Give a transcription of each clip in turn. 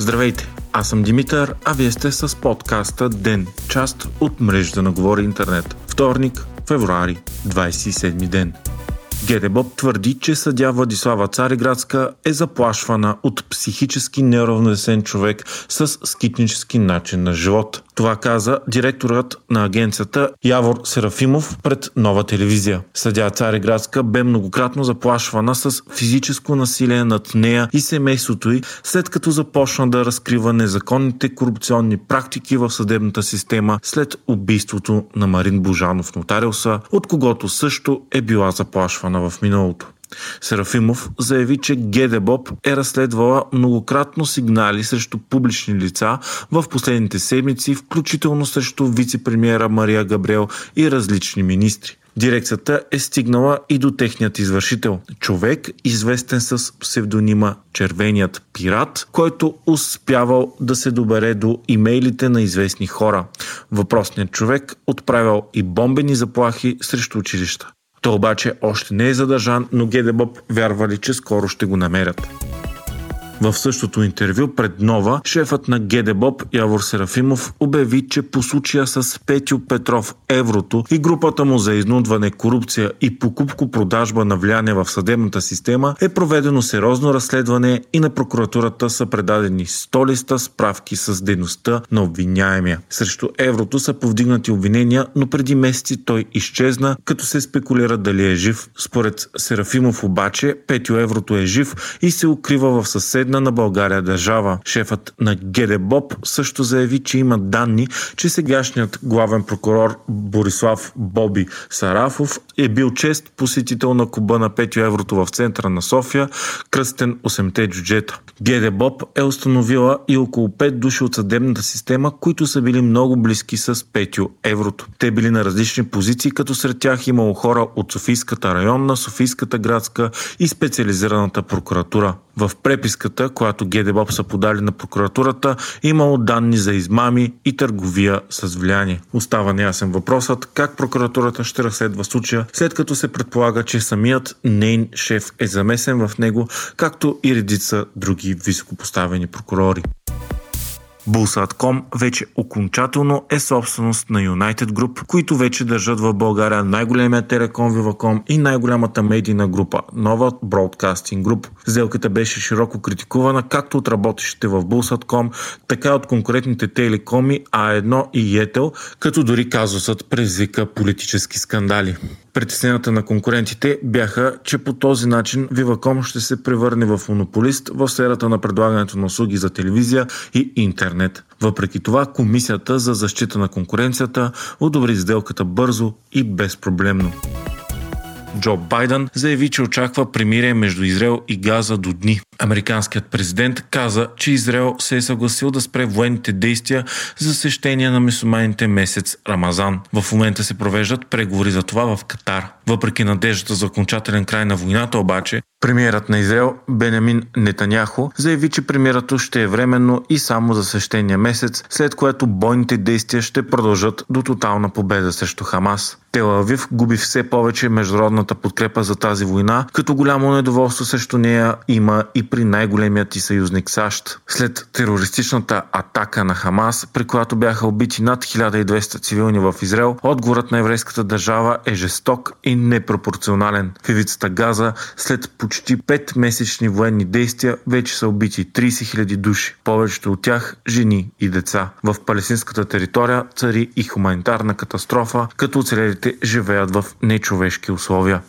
Здравейте, аз съм Димитър, а вие сте с подкаста ДЕН, част от мрежата на Говори Интернет. Вторник, февруари, 27 ден. Гедебоб твърди, че съдя Владислава Цариградска е заплашвана от психически неравновесен човек с скитнически начин на живот. Това каза директорът на агенцията Явор Серафимов пред нова телевизия. Съдя Цареградска бе многократно заплашвана с физическо насилие над нея и семейството й, след като започна да разкрива незаконните корупционни практики в съдебната система след убийството на Марин Божанов нотариуса, от когото също е била заплашвана в миналото. Серафимов заяви, че Гедебоб е разследвала многократно сигнали срещу публични лица в последните седмици, включително срещу вице-премьера Мария Габриел и различни министри. Дирекцията е стигнала и до техният извършител. Човек, известен с псевдонима Червеният пират, който успявал да се добере до имейлите на известни хора. Въпросният човек отправял и бомбени заплахи срещу училища. Той обаче още не е задържан, но Гедебоб вярвали, че скоро ще го намерят. В същото интервю пред Нова, шефът на Гедебоб Явор Серафимов обяви, че по случая с Петю Петров Еврото и групата му за изнудване, корупция и покупко-продажба на влияние в съдебната система е проведено сериозно разследване и на прокуратурата са предадени 100 листа справки с дейността на обвиняемия. Срещу Еврото са повдигнати обвинения, но преди месеци той изчезна, като се спекулира дали е жив. Според Серафимов обаче, Петю Еврото е жив и се укрива в съсед съседна на България държава. Шефът на ГДБОП също заяви, че има данни, че сегашният главен прокурор Борислав Боби Сарафов е бил чест посетител на Куба на 5 еврото в центъра на София, кръстен 8-те джуджета. ГДБОП е установила и около 5 души от съдебната система, които са били много близки с 5 еврото. Те били на различни позиции, като сред тях имало хора от Софийската районна, Софийската градска и специализираната прокуратура. В преписката, която ГДБОП са подали на прокуратурата, имало данни за измами и търговия с влияние. Остава неясен въпросът как прокуратурата ще разследва случая, след като се предполага, че самият нейн шеф е замесен в него, както и редица други високопоставени прокурори. Булсатком вече окончателно е собственост на United Group, които вече държат в България най-големия телеком Viva.com и най-голямата медийна група Нова Broadcasting Group. Сделката беше широко критикувана както от работещите в Булсатком, така и от конкурентните телекоми А1 и Етел, като дори казусът предизвика политически скандали. Притесненията на конкурентите бяха, че по този начин Viva.com ще се превърне в монополист в сферата на предлагането на услуги за телевизия и интернет. Въпреки това, Комисията за защита на конкуренцията одобри сделката бързо и безпроблемно. Джо Байден заяви, че очаква примирие между Израел и Газа до дни. Американският президент каза, че Израел се е съгласил да спре военните действия за сещение на мусулманите месец Рамазан. В момента се провеждат преговори за това в Катар. Въпреки надеждата за окончателен край на войната обаче, Премиерът на Израел Бенямин Нетаняхо заяви, че премиерато ще е временно и само за същения месец, след което бойните действия ще продължат до тотална победа срещу Хамас. Телавив губи все повече международната подкрепа за тази война, като голямо недоволство срещу нея има и при най-големият ти съюзник САЩ. След терористичната атака на Хамас, при която бяха убити над 1200 цивилни в Израел, отговорът на еврейската държава е жесток и непропорционален. В ивицата Газа след почти 5 месечни военни действия вече са убити 30 000 души, повечето от тях жени и деца. В палестинската територия цари и хуманитарна катастрофа, като оцелелите живеят в нечовешки условия.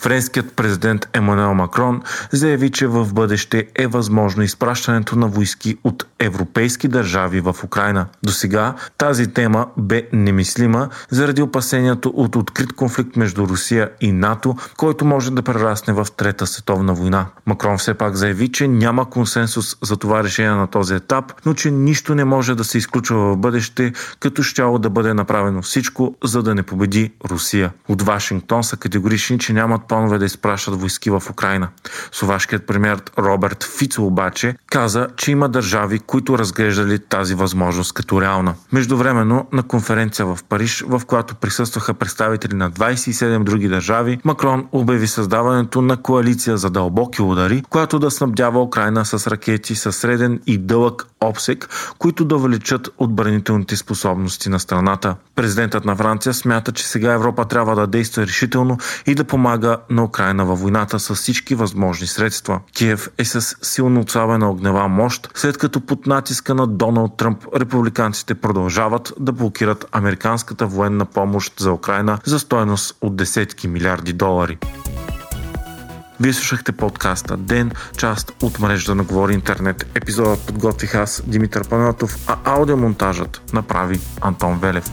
Френският президент Емануел Макрон заяви, че в бъдеще е възможно изпращането на войски от европейски държави в Украина. До сега тази тема бе немислима заради опасението от открит конфликт между Русия и НАТО, който може да прерасне в Трета световна война. Макрон все пак заяви, че няма консенсус за това решение на този етап, но че нищо не може да се изключва в бъдеще, като щяло да бъде направено всичко, за да не победи Русия. От Вашингтон са категорични, че нямат планове да изпращат войски в Украина. Словашкият премьер Роберт Фицо обаче каза, че има държави, които разглеждали тази възможност като реална. Междувременно на конференция в Париж, в която присъстваха представители на 27 други държави, Макрон обяви създаването на коалиция за дълбоки удари, която да снабдява Украина с ракети със среден и дълъг обсек, които да увеличат отбранителните способности на страната. Президентът на Франция смята, че сега Европа трябва да действа решително и да помага на Украина във войната с всички възможни средства. Киев е с силно отслабена огнева мощ, след като под натиска на Доналд Тръмп републиканците продължават да блокират американската военна помощ за Украина за стоеност от десетки милиарди долари. Вие слушахте подкаста Ден, част от мрежата на Говори Интернет. Епизодът подготвих аз, Димитър Панатов, а аудиомонтажът направи Антон Велев.